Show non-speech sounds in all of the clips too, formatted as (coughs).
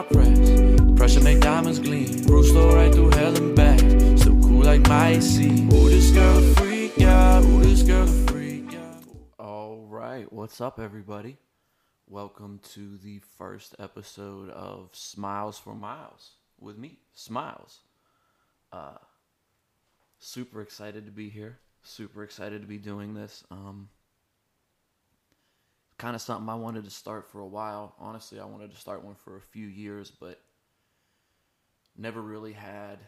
not pressed. Pressure make diamonds gleam. Bruce flow right through hell and back. Still cool like my AC. Ooh, this girl a freak, yeah. Ooh, this girl a freak, yeah. All right, what's up, everybody? Welcome to the first episode of Smiles for Miles with me, Smiles. Uh, super excited to be here. Super excited to be doing this. Um, kind of something I wanted to start for a while. Honestly, I wanted to start one for a few years, but never really had,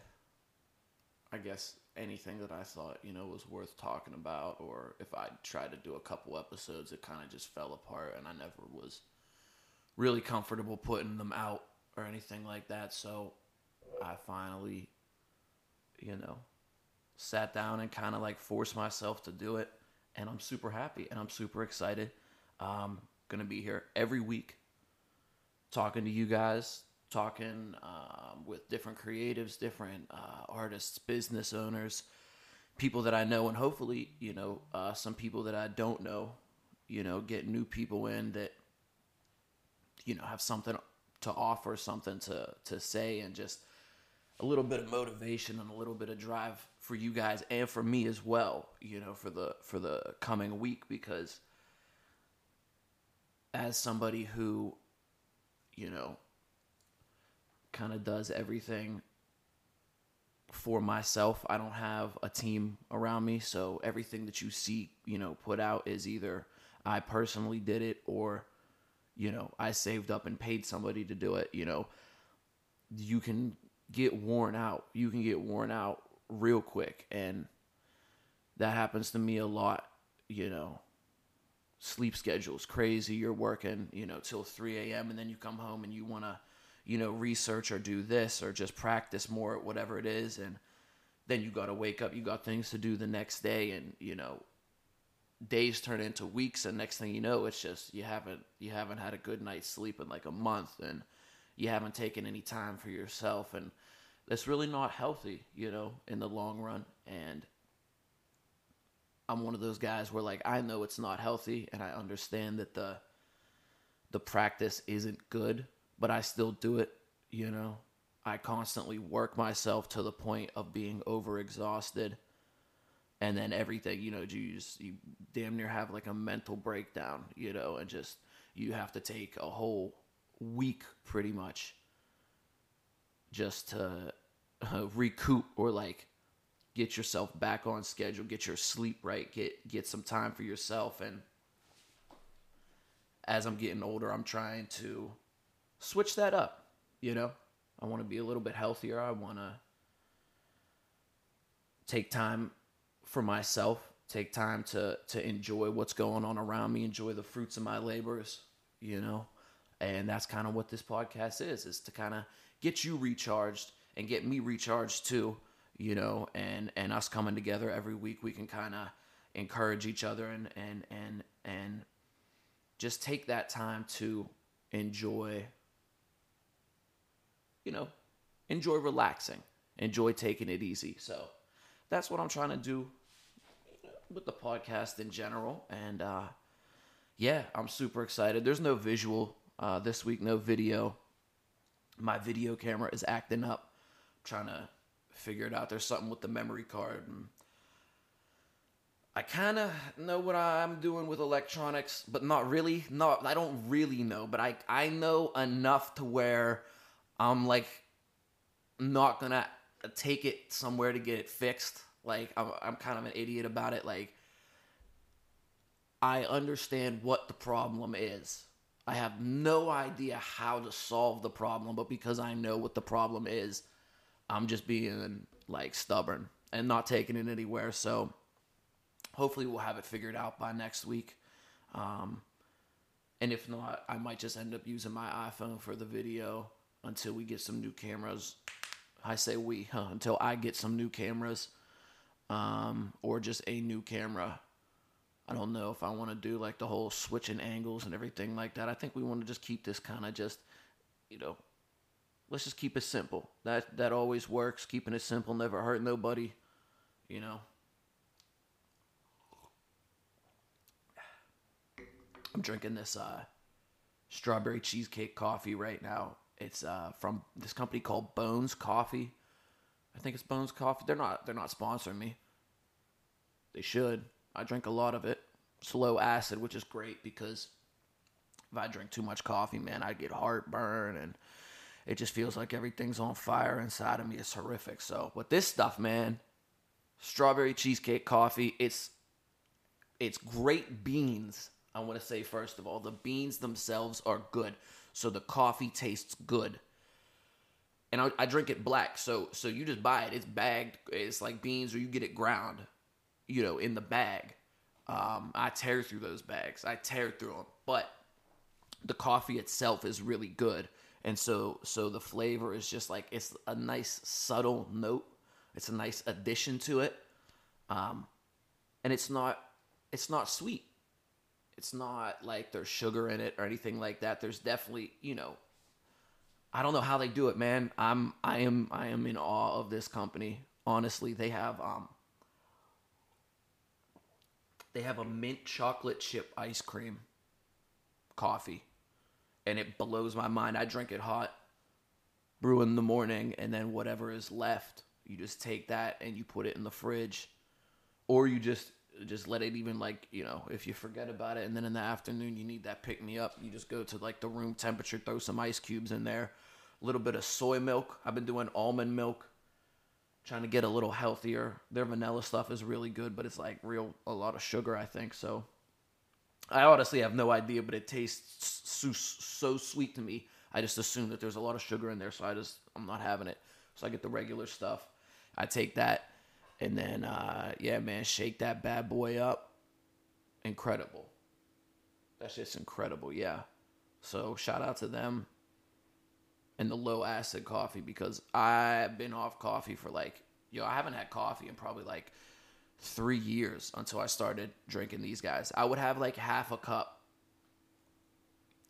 I guess, anything that I thought, you know, was worth talking about. Or if I tried to do a couple episodes, it kind of just fell apart and I never was really comfortable putting them out or anything like that. So I finally, you know, sat down and kind of like forced myself to do it. And I'm super happy and I'm super excited. Going to be here every week talking to you guys, talking um, with different creatives, different uh, artists, business owners, people that I know, and hopefully, you know, uh, some people that I don't know, you know, get new people in that, you know, have something to offer, something to, to say, and just a little bit of motivation and a little bit of drive for you guys and for me as well, you know, for the for the coming week because as somebody who, you know, kind of does everything for myself. I don't have a team around me, so everything that you see, you know, put out is either I personally did it or you know, I saved up and paid somebody to do it, you know. You can get worn out. You can get worn out real quick and that happens to me a lot, you know sleep schedule's crazy. You're working, you know, till 3 a.m. and then you come home and you want to, you know, research or do this or just practice more, whatever it is. And then you got to wake up. You got things to do the next day, and you know, days turn into weeks, and next thing you know, it's just you haven't you haven't had a good night's sleep in like a month, and you haven't taken any time for yourself, and that's really not healthy, you know, in the long run. And I'm one of those guys where like I know it's not healthy and I understand that the the practice isn't good, but I still do it, you know. I constantly work myself to the point of being overexhausted and then everything, you know, you just you damn near have like a mental breakdown, you know, and just you have to take a whole week pretty much just to uh, (laughs) recoup or like get yourself back on schedule, get your sleep right, get get some time for yourself and as I'm getting older, I'm trying to switch that up, you know? I want to be a little bit healthier. I want to take time for myself, take time to to enjoy what's going on around me, enjoy the fruits of my labors, you know? And that's kind of what this podcast is, is to kind of get you recharged and get me recharged too you know, and and us coming together every week, we can kind of encourage each other and and and and just take that time to enjoy, you know, enjoy relaxing, enjoy taking it easy. So that's what I'm trying to do with the podcast in general, and uh, yeah, I'm super excited. There's no visual uh, this week, no video. My video camera is acting up. I'm trying to figure it out. There's something with the memory card. And I kind of know what I'm doing with electronics, but not really. Not I don't really know, but I I know enough to where I'm like not gonna take it somewhere to get it fixed. Like I'm I'm kind of an idiot about it. Like I understand what the problem is. I have no idea how to solve the problem, but because I know what the problem is, I'm just being like stubborn and not taking it anywhere. So hopefully we'll have it figured out by next week. Um, and if not, I might just end up using my iPhone for the video until we get some new cameras. I say we, (laughs) huh, until I get some new cameras um, or just a new camera. I don't know if I want to do like the whole switching angles and everything like that. I think we want to just keep this kind of just, you know, let's just keep it simple. That that always works. Keeping it simple never hurt nobody. You know. I'm drinking this uh, strawberry cheesecake coffee right now. It's uh, from this company called Bones Coffee. I think it's Bones Coffee. They're not they're not sponsoring me. They should. I drink a lot of it. Slow acid, which is great because if I drink too much coffee, man, I get heartburn and it just feels like everything's on fire inside of me. It's horrific. So, but this stuff, man, strawberry cheesecake coffee, it's it's great beans. I want to say first of all, the beans themselves are good. So the coffee tastes good. And I, I drink it black. So so you just buy it. It's bagged. It's like beans or you get it ground, you know, in the bag. Um, I tear through those bags. I tear through them. But the coffee itself is really good and so so the flavor is just like it's a nice subtle note. It's a nice addition to it. Um and it's not it's not sweet. It's not like there's sugar in it or anything like that. There's definitely you know i don't know how they do it man. I'm i am i am in awe of this company. Honestly they have um they have a mint chocolate chip ice cream coffee and it blows my mind. I drink it hot, brew in the morning, and then whatever is left, you just take that and you put it in the fridge, or you just just let it even like you know if you forget about it, and then in the afternoon you need that pick me up. You just go to like the room temperature, throw some ice cubes in there, a little bit of soy milk. I've been doing almond milk. Trying to get a little healthier. Their vanilla stuff is really good, but it's like real a lot of sugar, I think. So I honestly have no idea, but it tastes so, so sweet to me. I just assume that there's a lot of sugar in there, so I just I'm not having it. So I get the regular stuff. I take that, and then uh, yeah, man, shake that bad boy up. Incredible. That's just incredible. Yeah. So shout out to them and the low acid coffee because I've been off coffee for like yo, I haven't had coffee in probably like three years until I started drinking these guys. I would have like half a cup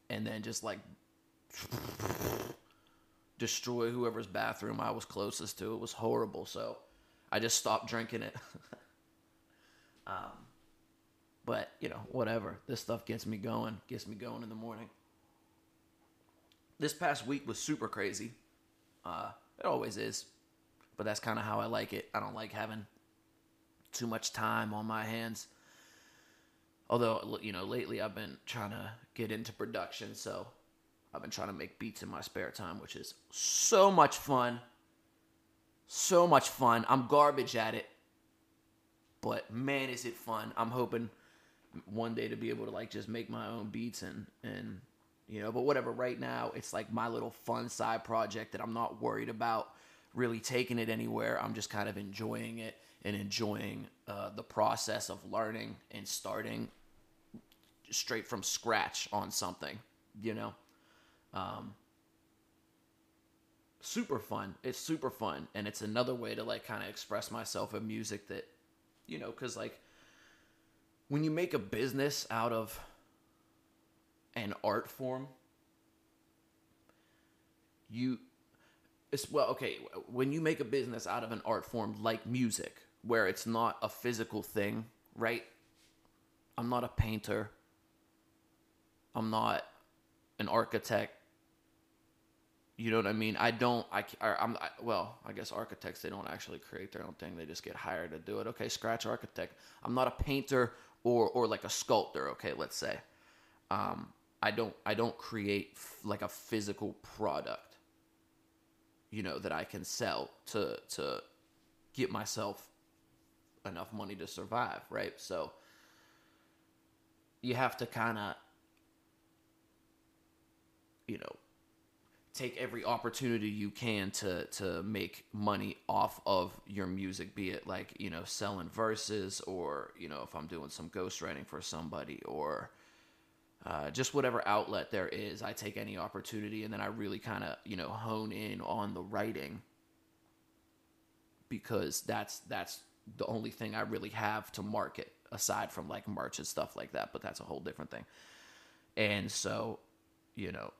and then just like (laughs) destroy whoever's bathroom I was closest to. It was horrible. So I just stopped drinking it. (laughs) um, but, you know, whatever. This stuff gets me going, gets me going in the morning. This past week was super crazy. Uh, it always is. But that's kind of how I like it. I don't like having too much time on my hands. Although, you know, lately I've been trying to get into production, so I've been trying to make beats in my spare time, which is so much fun. So much fun. I'm garbage at it, but man, is it fun. I'm hoping one day to be able to like just make my own beats and and you know, but whatever. Right now, it's like my little fun side project that I'm not worried about really taking it anywhere. I'm just kind of enjoying it and enjoying uh, the process of learning and starting straight from scratch on something, you know? Um, super fun. It's super fun. And it's another way to like kind of express myself in music that, you know, because like when you make a business out of an art form, you it's well okay when you make a business out of an art form like music where it's not a physical thing, right? I'm not a painter. I'm not an architect. You know what I mean? I don't. I. I'm. I, well, I guess architects they don't actually create their own thing. They just get hired to do it. Okay, scratch architect. I'm not a painter or or like a sculptor. Okay, let's say. Um, I don't. I don't create f- like a physical product. You know that I can sell to to get myself enough money to survive, right? So you have to kind of, you know, take every opportunity you can to to make money off of your music be it like you know selling verses or you know if i'm doing some ghostwriting for somebody or uh, just whatever outlet there is i take any opportunity and then i really kind of you know hone in on the writing because that's that's the only thing I really have to market aside from like merch and stuff like that, but that's a whole different thing. And so, you know,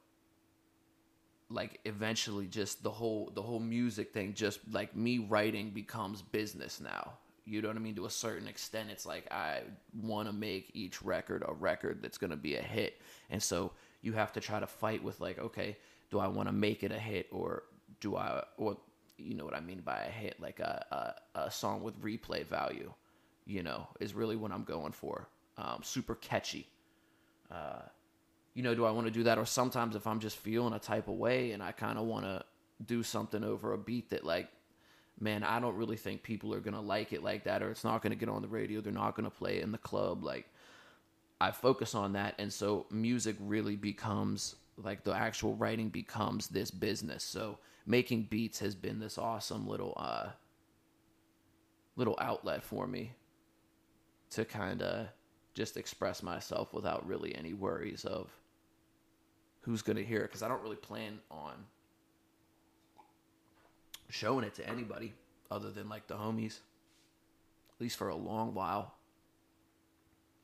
like eventually just the whole the whole music thing just like me writing becomes business now. You know what I mean? To a certain extent, it's like I want to make each record a record that's going to be a hit. And so you have to try to fight with like, okay, do I want to make it a hit or do I or you know what I mean by a hit like a a, a song with replay value, you know, is really what I'm going for. Um, super catchy. Uh, you know, do I want to do that? Or sometimes if I'm just feeling a type of way and I kind of want to do something over a beat that like man, I don't really think people are gonna like it like that, or it's not gonna get on the radio. They're not gonna play it in the club. Like, I focus on that, and so music really becomes like the actual writing becomes this business. So making beats has been this awesome little uh little outlet for me to kind of just express myself without really any worries of who's going to hear it because I don't really plan on showing it to anybody other than like the homies, at least for a long while.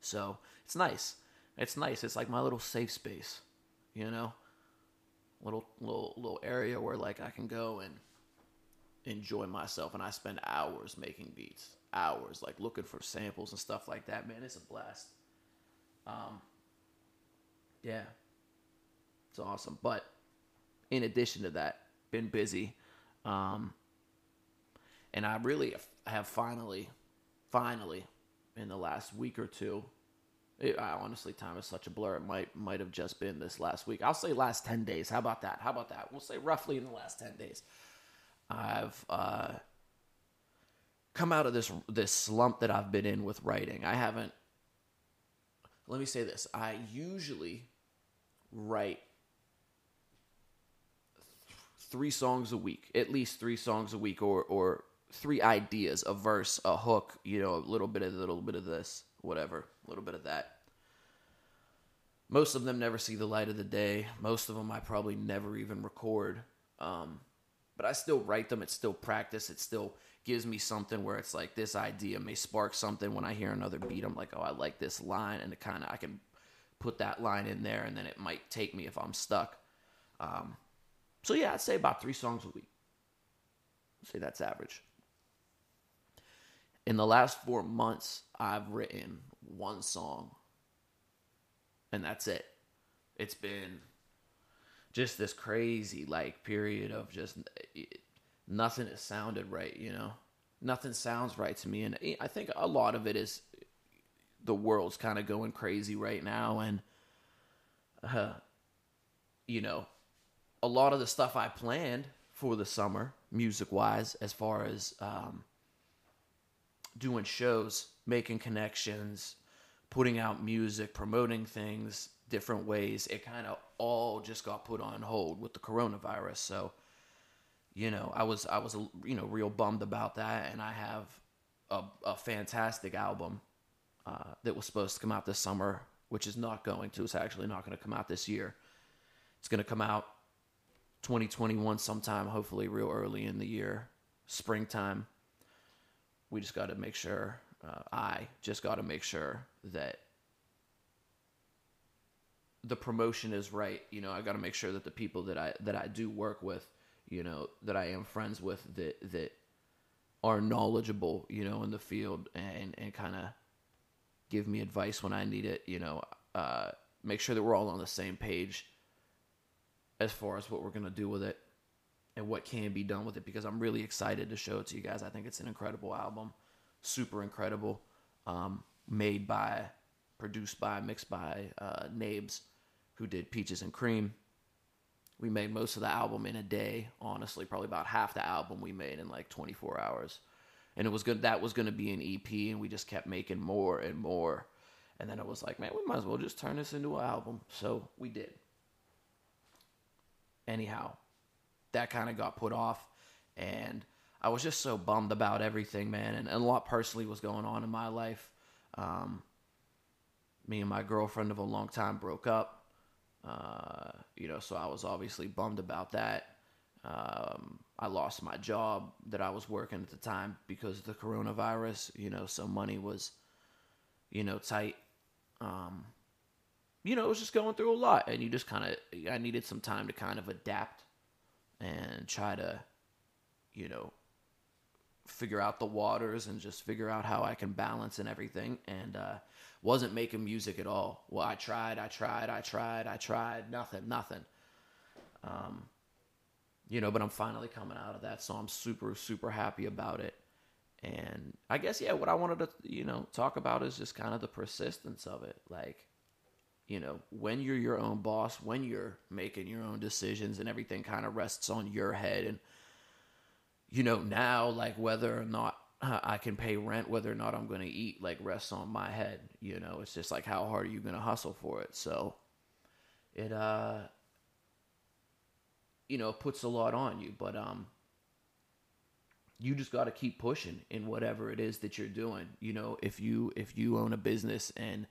So it's nice. It's nice. It's like my little safe space, you know, little little little area where like I can go and enjoy myself. And I spend hours making beats, hours like looking for samples and stuff like that. Man, it's a blast. Um, yeah, it's awesome. But in addition to that, been busy um, and I really have finally, finally, in the last week or two, it, I, honestly, time is such a blur. It might might have just been this last week. I'll say last ten days. How about that? How about that? We'll say roughly in the last ten days. I've uh, come out of this this slump that I've been in with writing. I haven't. Let me say this. I usually write three songs a week, at least three songs a week, or or three ideas, a verse, a hook, you know, a little bit of a little bit of this, whatever, a little bit of that. Most of them never see the light of the day. Most of them I probably never even record. Um, but I still write them. It's still practice. It still gives me something where it's like this idea may spark something when I hear another beat. I'm like, oh, I like this line, and it kind of I can put that line in there, and then it might take me if I'm stuck. Um, so yeah, I'd say about three songs a week. I'd say that's average. In the last four months, I've written one song, and that's it. It's been just this crazy like period of just it, nothing has sounded right. You know, nothing sounds right to me, and I think a lot of it is the world's kind of going crazy right now, and uh, you know, a lot of the stuff I planned for the summer, music wise, as far as um, doing shows, making connections, putting out music, promoting things different ways, it kind of all just got put on hold with the coronavirus. So, you know, I was I was you know real bummed about that, and I have a, a fantastic album uh, that was supposed to come out this summer, which is not going to. It's actually not going to come out this year. It's going to come out 2021 sometime, hopefully real early in the year, springtime. We just got to make sure, uh, I just got to make sure that the promotion is right. You know, I got to make sure that the people that I that I do work with, you know, that I am friends with that that are knowledgeable, you know, in the field and and kind of give me advice when I need it, you know, uh, make sure that we're all on the same page as far as what we're going to do with it and what can be done with it because I'm really excited to show it to you guys. I think it's an incredible album, super incredible, um, made by, produced by, mixed by uh, Nabes, who did Peaches and Cream. We made most of the album in a day, honestly, probably about half the album we made in like 24 hours. And it was good. That was going to be an EP, and we just kept making more and more. And then it was like, man, we might as well just turn this into an album. So we did anyhow, that kind of got put off. And I was just so bummed about everything, man. And, and a lot personally was going on in my life. Um, me and my girlfriend of a long time broke up. Uh, you know, so I was obviously bummed about that. Um, I lost my job that I was working at the time because of the coronavirus. You know, so money was, you know, tight. Um, you know, it was just going through a lot, and you just kind of, I needed some time to kind of adapt and try to, you know, figure out the waters and just figure out how I can balance and everything. And uh, wasn't making music at all. Well, I tried, I tried, I tried, I tried, nothing, nothing. Um, you know, but I'm finally coming out of that, so I'm super super happy about it. And I guess yeah, what I wanted to you know talk about is just kind of the persistence of it, like you know, when you're your own boss, when you're making your own decisions and everything kind of rests on your head. And, you know, now, like whether or not I can pay rent, whether or not I'm going to eat, like rests on my head. You know, it's just like, how hard are you going to hustle for it? So it, uh, you know, puts a lot on you, but, um, you just got to keep pushing in whatever it is that you're doing. You know, if you, if you own a business and,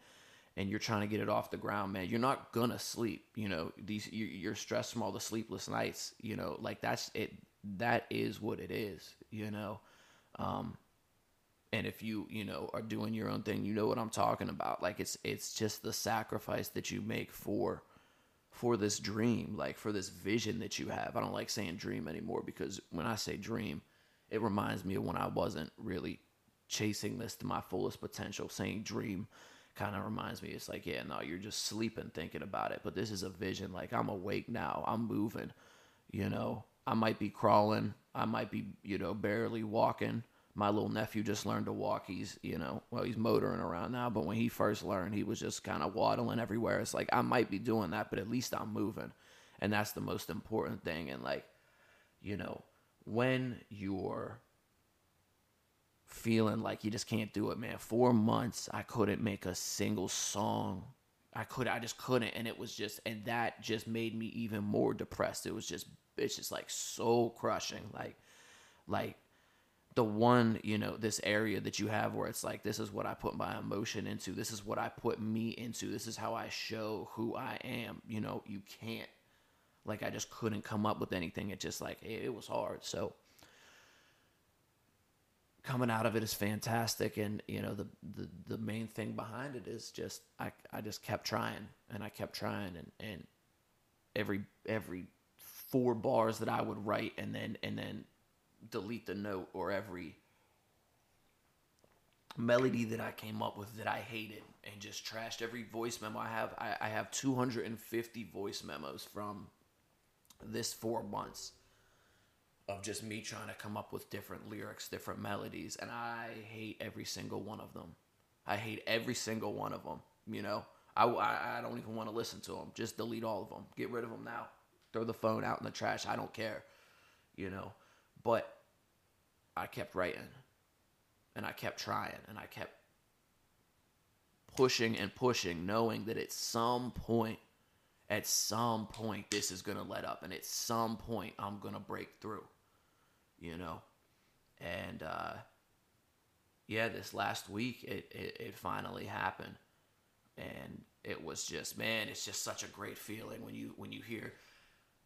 and you're trying to get it off the ground, man, you're not gonna sleep. You know, these you're stressed from all the sleepless nights. You know, like that's it. That is what it is. You know, um, and if you you know are doing your own thing, you know what I'm talking about. Like it's it's just the sacrifice that you make for for this dream, like for this vision that you have. I don't like saying dream anymore because when I say dream, it reminds me of when I wasn't really chasing this to my fullest potential. Saying dream kind of reminds me it's like yeah no you're just sleeping thinking about it but this is a vision like i'm awake now i'm moving you know? I might be crawling i might be you know barely walking. My little nephew just learned to walk he's you know well he's motoring around now but when he first learned he was just kind of waddling everywhere. It's like i might be doing that but at least i'm moving and that's the most important thing and like you know when you're feeling like you just can't do it, man. Four months, I couldn't make a single song. I could, I just couldn't, and it was just, and that just made me even more depressed. It was just, it's just like so crushing, like, like the one, you know, this area that you have where it's like, this is what I put my emotion into. This is what I put me into. This is how I show who I am. You know, you can't, like, I just couldn't come up with anything. It just like, it, it was hard. So, coming out of it is fantastic and you know the, the the main thing behind it is just I, I just kept trying and I kept trying and and every every four bars that I would write and then and then delete the note or every melody that I came up with that I hated and just trashed every voice memo I have. I, I have 250 voice memos from this four months of just me trying to come up with different lyrics, different melodies, and I hate every single one of them. I hate every single one of them. You know, I, I, I don't even want to listen to them. Just delete all of them. Get rid of them now. Throw the phone out in the trash. I don't care. You know, but I kept writing, and I kept trying, and I kept pushing and pushing, knowing that at some point, at some point, this is gonna let up, and at some point, I'm gonna break through you know. And uh, yeah, this last week it, it, it finally happened, and it was just man, it's just such a great feeling when you when you hear,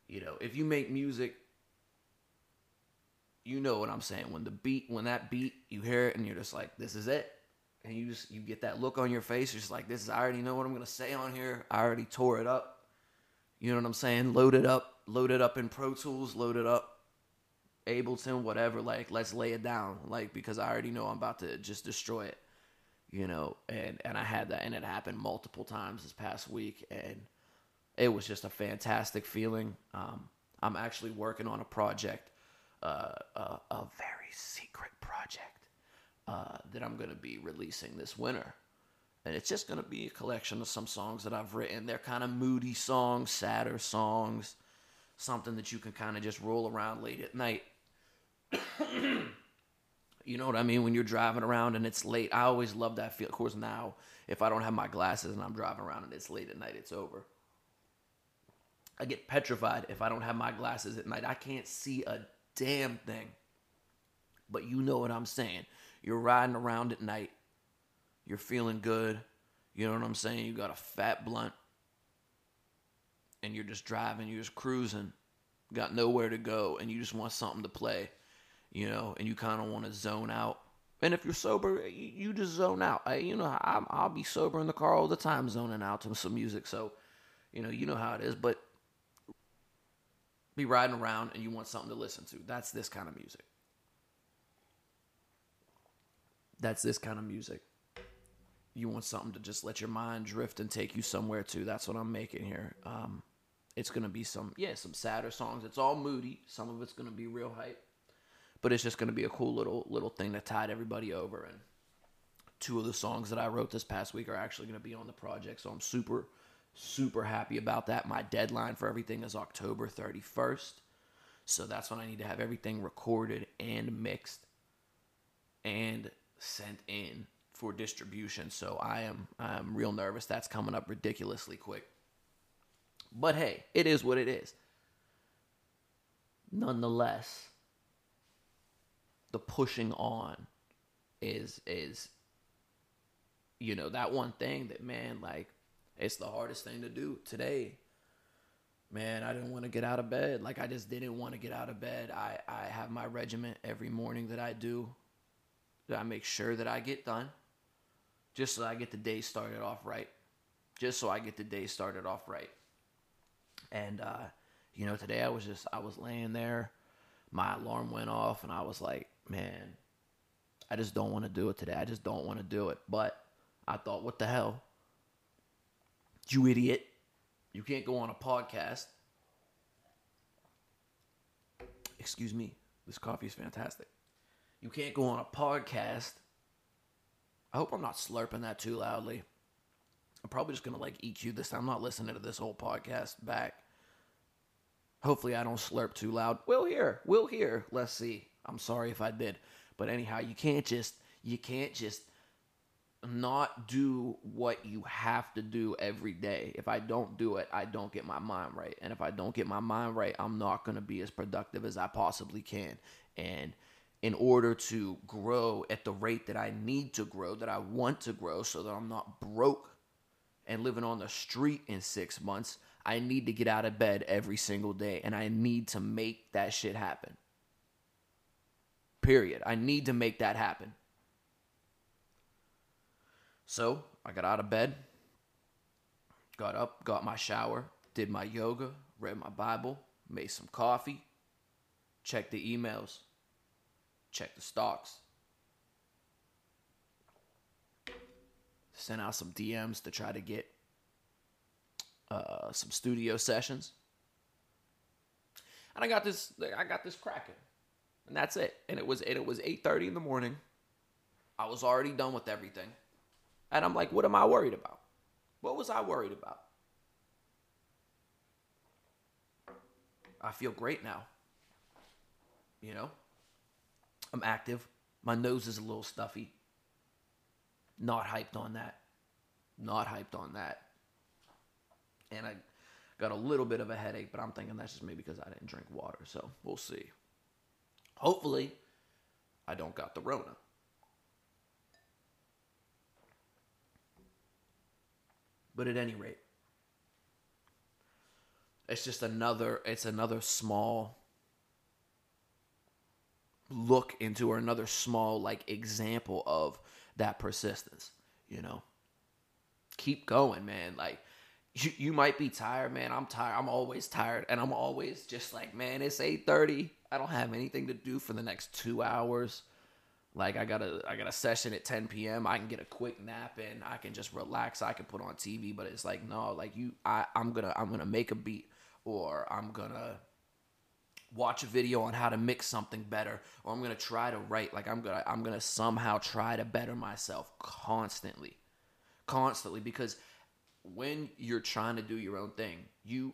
you know, if you make music. You know what I'm saying. When the beat, when that beat, you hear it and you're just like, this is it and you just you get that look on your face. You're just like, this is I already know what I'm gonna say on here. I already tore it up. You know what I'm saying? Load it up, load it up in Pro Tools, load it up Ableton, whatever, like let's lay it down, like because I already know I'm about to just destroy it, you know. And and I had that, and it happened multiple times this past week, and it was just a fantastic feeling. Um, I'm actually working on a project, uh, a, a very secret project uh, that I'm going to be releasing this winter. And it's just going to be a collection of some songs that I've written. They're kind of moody songs, sadder songs, something that you can kind of just roll around late at night (clears throat) you know what I mean? When you're driving around and it's late, I always love that feel. Of course, now if I don't have my glasses and I'm driving around and it's late at night, it's over. I get petrified if I don't have my glasses at night. I can't see a damn thing. But you know what I'm saying. You're riding around at night. You're feeling good. You know what I'm saying? You got a fat blunt. And you're just driving, you're just cruising. Got nowhere to go and you just want something to play you know, and you kind of want to zone out. And if you're sober, you just zone out. I, you know, i I'll be sober in the car all the time, zoning out to some music. So, you know, you know how it is. But be riding around and you want something to listen to. That's this kind of music. That's this kind of music. You want something to just let your mind drift and take you somewhere to. That's what I'm making here. Um, it's gonna be some yeah some sadder songs. It's all moody. Some of it's gonna be real hype, but it's just gonna be a cool little little thing to tide everybody over. And two of the songs that I wrote this past week are actually gonna be on the project, so I'm super super happy about that. My deadline for everything is October 31st, so that's when I need to have everything recorded and mixed and sent in for distribution. So I am I'm real nervous. That's coming up ridiculously quick. But hey, it is what it is. Nonetheless, the pushing on is is you know that one thing that man like it's the hardest thing to do today. Man i didn't want to get out of bed. Like i just didn't want to get out of bed. I i have my regiment every morning that i do that i make sure that i get done just so i get the day started off right just so i get the day started off right. And uh, you know, today I was just I was laying there, my alarm went off, and I was like, man, I just don't want to do it today. I just don't want to do it. But I thought, what the hell? You idiot. You can't go on a podcast. Excuse me. This coffee is fantastic. You can't go on a podcast. I hope I'm not slurping that too loudly. I'm probably just going to like EQ this. I'm not listening to this whole podcast back. Hopefully, I don't slurp too loud. We'll hear. We'll hear. Let's see. I'm sorry if I did. But anyhow, you can't just you can't just not do what you have to do every day. If I don't do it, I don't get my mind right. And if I don't get my mind right, I'm not going to be as productive as I possibly can. And in order to grow at the rate that I need to grow, that I want to grow, so that I'm not broke and living on the street in six months, I need to get out of bed every single day and I need to make that shit happen. Period. I need to make that happen. So I got out of bed, got up, got my shower, did my yoga, read my Bible, made some coffee, checked the emails, checked the stocks, sent out some DMs to try to get uh, some studio sessions, and I got this. I got this cracking, and that's it. And it was and it was eight thirty in the morning. I was already done with everything, and I'm like, what am I worried about? What was I worried about? I feel great now. You know, I'm active. My nose is a little stuffy. Not hyped on that. Not hyped on that and I got a little bit of a headache, but I'm thinking that's just maybe because I didn't drink water. So we'll see. Hopefully, I don't got the Rona. But at any rate, it's just another it's another small look into or another small like example of that persistence, you know. Keep going, man. Like you, you might be tired, man. I'm tired. I'm always tired. And I'm always just like, man, it's 8:30. I don't have anything to do for the next two hours. Like I got a I got a session at 10 p.m. I can get a quick nap in. I can just relax. I can put on TV. But it's like, no, like you I, I'm gonna I'm gonna make a beat or I'm gonna watch a video on how to mix something better or I'm going to try to write like I'm going to I'm going to somehow try to better myself constantly. Constantly because when you're trying to do your own thing, you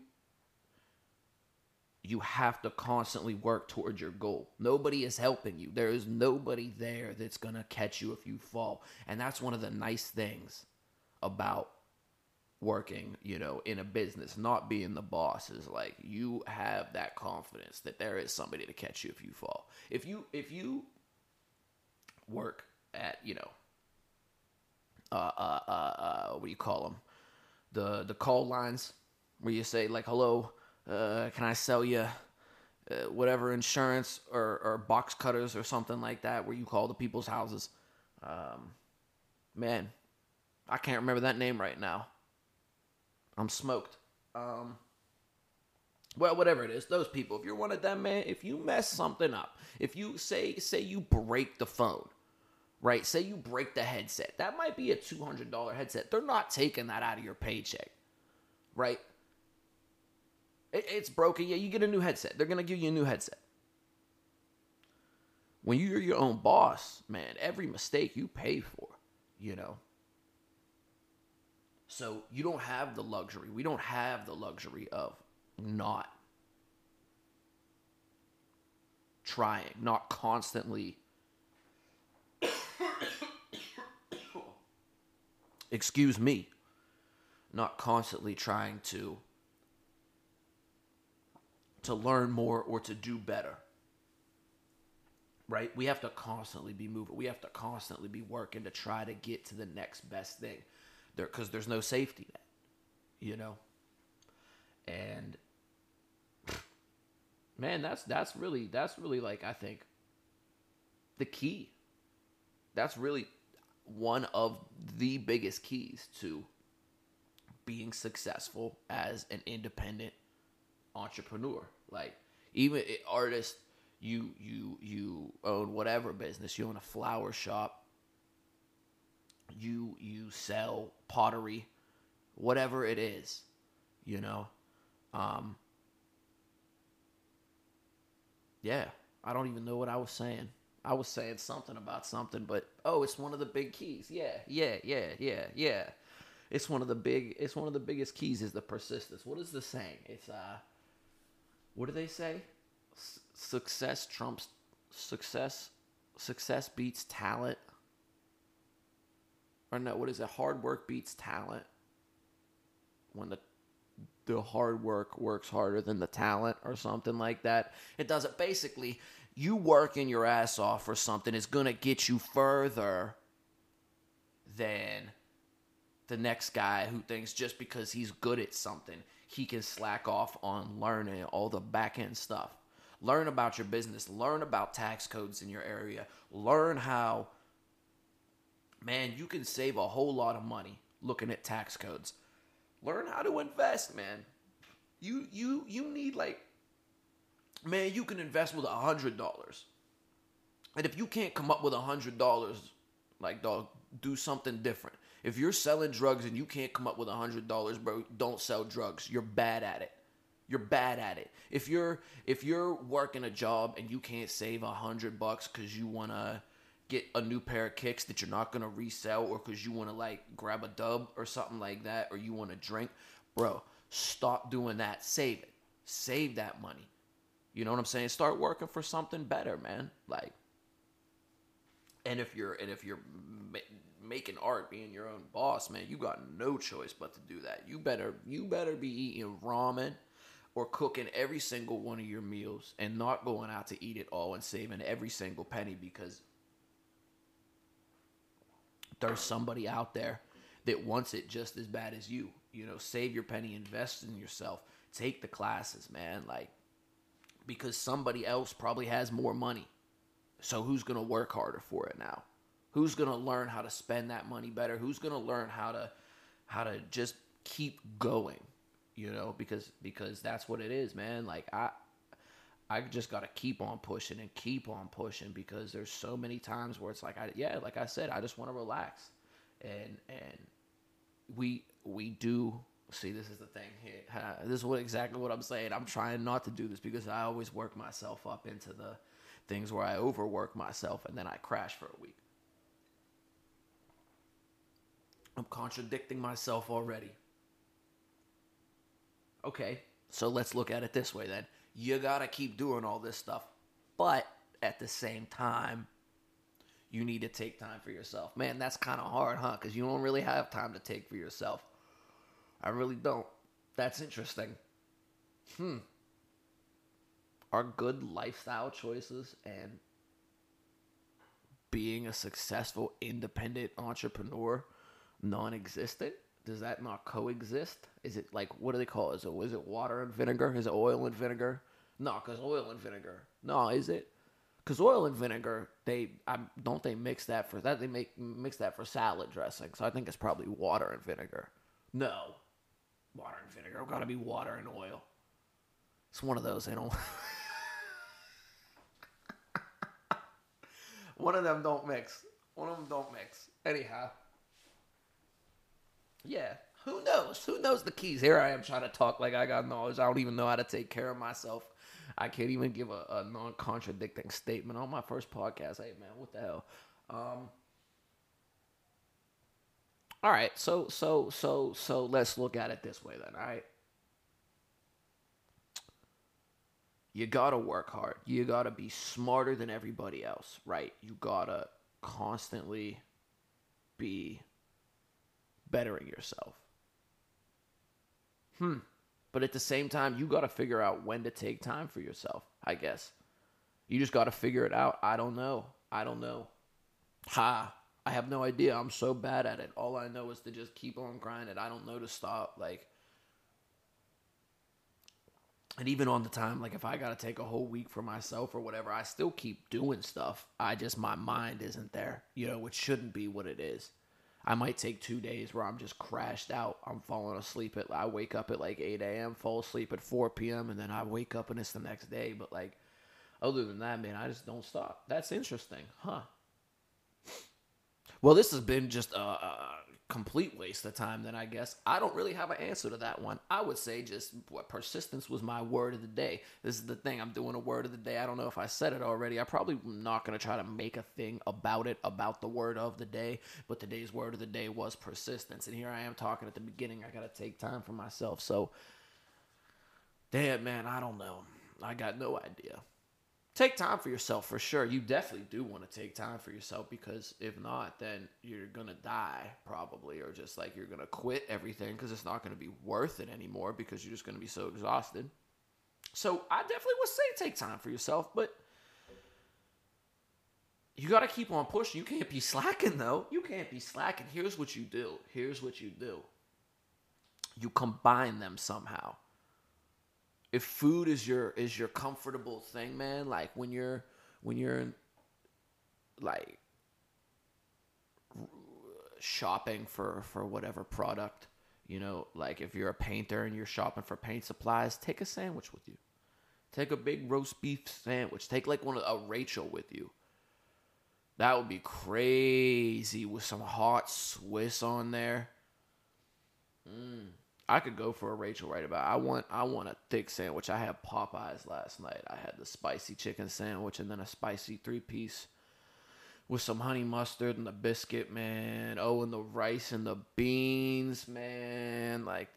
you have to constantly work towards your goal. Nobody is helping you. There is nobody there that's going to catch you if you fall. And that's one of the nice things about working, you know, in a business, not being the boss is like you have that confidence that there is somebody to catch you if you fall. If you if you work at, you know, uh uh uh, uh what do you call them? the the call lines where you say like, "Hello, uh, can I sell you uh, whatever insurance or, or box cutters or something like that?" Where you call the people's houses. Um, man, I can't remember that name right now. I'm smoked. Um, well, whatever it is, those people. If you're one of them, man, if you mess something up, if you say say you break the phone, right? Say you break the headset. That might be a $200 headset. They're not taking that out of your paycheck, right? It, it's broken. Yeah, you get a new headset. They're gonna give you a new headset. When you're your own boss, man, every mistake you pay for, you know. So you don't have the luxury. We don't have the luxury of not trying, not constantly. (coughs) excuse me, not constantly trying to to learn more or to do better. Right? We have to constantly be moving. We have to constantly be working to try to get to the next best thing. There cuz there's no safety net, you know. And man, that's that's really that's really like I think the key. That's really one of the biggest keys to being successful as an independent entrepreneur. Like even artist, you you you own whatever business. You own a flower shop. You you sell pottery, whatever it is, you know. Um, yeah, I don't even know what I was saying. I was saying something about something, but oh, it's one of the big keys. Yeah, yeah, yeah, yeah, yeah. It's one of the big. It's one of the biggest keys is the persistence. What is the saying? It's uh, what do they say? S- success trumps success. Success beats talent. Or no, what is it? Hard work beats talent. When the the hard work works harder than the talent or something like that. It does it basically you working your ass off for something is going to get you further than the next guy who thinks just because he's good at something, he can slack off on learning all the back end stuff. Learn about your business, learn about tax codes in your area, learn how man, you can save a whole lot of money looking at tax codes learn how to invest, man. You you you need like man, you can invest with a hundred dollars. And if you can't come up with a hundred dollars, like dog, do something different. If you're selling drugs and you can't come up with a hundred dollars, bro, don't sell drugs. You're bad at it. You're bad at it. If you're if you're working a job and you can't save a hundred bucks because you wanna get a new pair of kicks that you're not gonna resell or because you want to like grab a dub or something like that or you want to drink bro stop doing that save it save that money you know what i'm saying start working for something better man like and if you're and if you're making art being your own boss man you got no choice but to do that you better you better be eating ramen or cooking every single one of your meals and not going out to eat it all and saving every single penny because there's somebody out there that wants it just as bad as you. You know, save your penny, invest in yourself, take the classes, man. Like, because somebody else probably has more money. So who's going to work harder for it now? Who's going to learn how to spend that money better? Who's going to learn how to how to just keep going? You know, because because that's what it is, man. Like I I just got to keep on pushing and keep on pushing because there's so many times where it's like I yeah, like I said, I just want to relax. And and we we do see this is the thing here. This is what exactly what I'm saying. I'm trying not to do this because I always work myself up into the things where I overwork myself and then I crash for a week. I'm contradicting myself already. Okay, so let's look at it this way then you got to keep doing all this stuff. But at the same time, you need to take time for yourself. Man, that's kind of hard, huh? Because you don't really have time to take for yourself. I really don't. That's interesting. Hmm. Are good lifestyle choices and being a successful independent entrepreneur non existent? Does that not coexist? Is it like, what do they call it? Is it, is it water and vinegar? Is it oil and vinegar? No, because oil and vinegar. No, is it? Because oil and vinegar, they I, don't they mix that for that they make mix that for salad dressing. So I think it's probably water and vinegar. No, water and vinegar. Got to be water and oil. It's one of those. They don't. (laughs) one of them don't mix. One of them don't mix. Anyhow. Yeah. Who knows? Who knows the keys? Here I am trying to talk like I got knowledge. I don't even know how to take care of myself. I can't even give a, a non contradicting statement on my first podcast. Hey, man, what the hell? Um, all right, so so so so let's look at it this way then. All right, you gotta work hard. You gotta be smarter than everybody else, right? You gotta constantly be bettering yourself. Hmm. But at the same time, you got to figure out when to take time for yourself, I guess. You just got to figure it out. I don't know. I don't know. Ha. I have no idea. I'm so bad at it. All I know is to just keep on grinding. I don't know to stop. Like, and even on the time, like if I got to take a whole week for myself or whatever, I still keep doing stuff. I just, my mind isn't there, you know, which shouldn't be what it is. I might take two days where I'm just crashed out. I'm falling asleep at, I wake up at like 8 a.m., fall asleep at 4 p.m., and then I wake up and it's the next day. But like, other than that, man, I just don't stop. That's interesting, huh? Well, this has been just a, complete waste of time, then I guess. I don't really have an answer to that one. I would say just what persistence was my word of the day. This is the thing. I'm doing a word of the day. I don't know if I said it already. I probably am not going to try to make a thing about it, about the word of the day. But today's word of the day was persistence. And here I am talking at the beginning. I got to take time for myself. So, damn, man, I don't know. I got no idea take time for yourself for sure. You definitely do want to take time for yourself because if not, then you're gonna die probably, or just like you're gonna quit everything because it's not gonna be worth it anymore because you're just gonna be so exhausted. So I definitely would say take time for yourself, but you got to keep on pushing. You can't be (laughs) slacking though. You can't be slacking. Here's what you do. Here's what you do. You combine them somehow if food is your is your comfortable thing, man, like when you're when you're like shopping for for whatever product, you know, like if you're a painter and you're shopping for paint supplies, take a sandwich with you. Take a big roast beef sandwich. Take like one of a Rachel with you. That would be crazy with some hot Swiss on there. Mm. I could go for a Rachel right about. I want I want a thick sandwich. I had Popeyes last night. I had the spicy chicken sandwich and then a spicy three piece with some honey mustard and the biscuit, man. Oh, and the rice and the beans, man. Like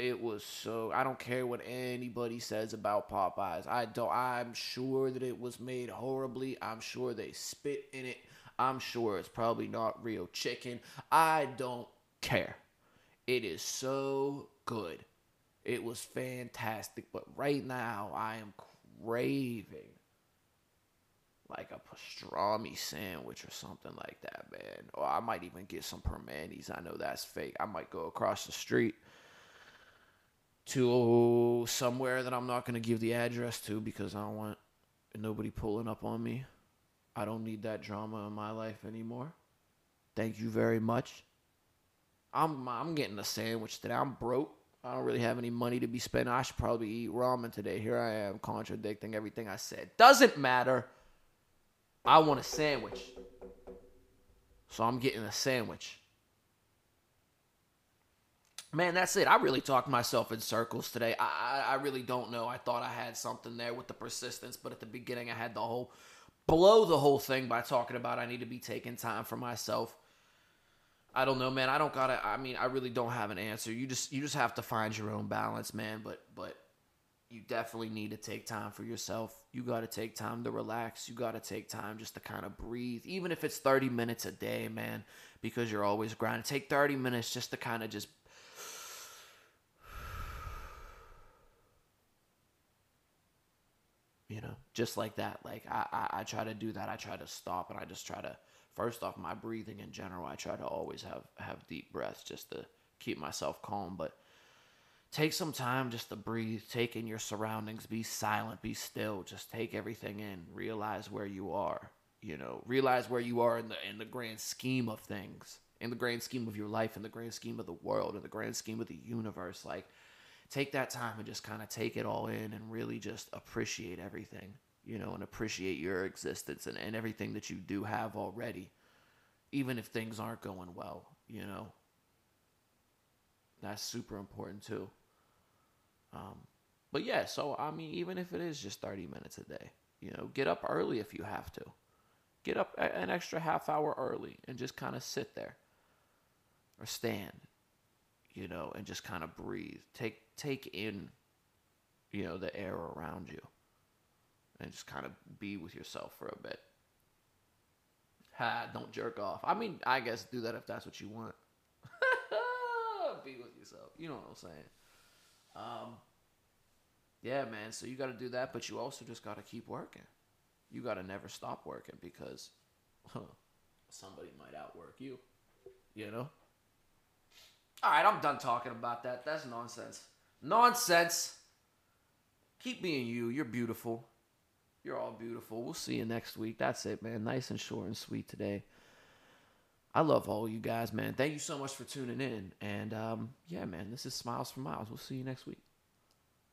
it was so I don't care what anybody says about Popeyes. I don't I'm sure that it was made horribly. I'm sure they spit in it. I'm sure it's probably not real chicken. I don't care. It is so good. It was fantastic. But right now, I am craving like a pastrami sandwich or something like that, man. Or I might even get some Primanti's. I know that's fake. I might go across the street to somewhere that I'm not going to give the address to because I don't want nobody pulling up on me. I don't need that drama in my life anymore. Thank you very much. I'm I'm getting a sandwich today. I'm broke. I don't really have any money to be spent. I should probably eat ramen today. Here I am contradicting everything I said. Doesn't matter. I want a sandwich. So I'm getting a sandwich. Man, that's it. I really talked myself in circles today. I, I, I really don't know. I thought I had something there with the persistence, but at the beginning I had the whole blow the whole thing by talking about I need to be taking time for myself. I don't know, man. I don't gotta. I mean, I really don't have an answer. You just you just have to find your own balance, man. But but you definitely need to take time for yourself. You got to take time to relax. You got to take time just to kind of breathe, even if it's 30 minutes a day, man, because you're always grinding. Take 30 minutes just to kind of just. (sighs) You know, just like that. Like I, I, I try to do that. I try to stop and I just try to first off my breathing in general i try to always have have deep breaths just to keep myself calm but take some time just to breathe take in your surroundings be silent be still just take everything in realize where you are you know realize where you are in the in the grand scheme of things in the grand scheme of your life in the grand scheme of the world in the grand scheme of the universe like take that time and just kind of take it all in and really just appreciate everything you know, and appreciate your existence and, and everything that you do have already, even if things aren't going well, you know. That's super important too. Um, but yeah, so I mean, even if it is just 30 minutes a day, you know, get up early if you have to. Get up an extra half hour early and just kind of sit there or stand, you know, and just kind of breathe. Take take in, you know, the air around you, and just kind of be with yourself for a bit. Ha! Don't jerk off. I mean, I guess do that if that's what you want. (laughs) be with yourself. You know what I'm saying? Um. Yeah, man. So you got to do that, but you also just got to keep working. You got to never stop working because huh, somebody might outwork you. You know? All right, I'm done talking about that. That's nonsense. Nonsense. Keep being you. You're beautiful. You're all beautiful. We'll see you next week. That's it, man. Nice and short and sweet today. I love all you guys, man. Thank you so much for tuning in. And um, yeah, man, this is Smiles for Miles. We'll see you next week.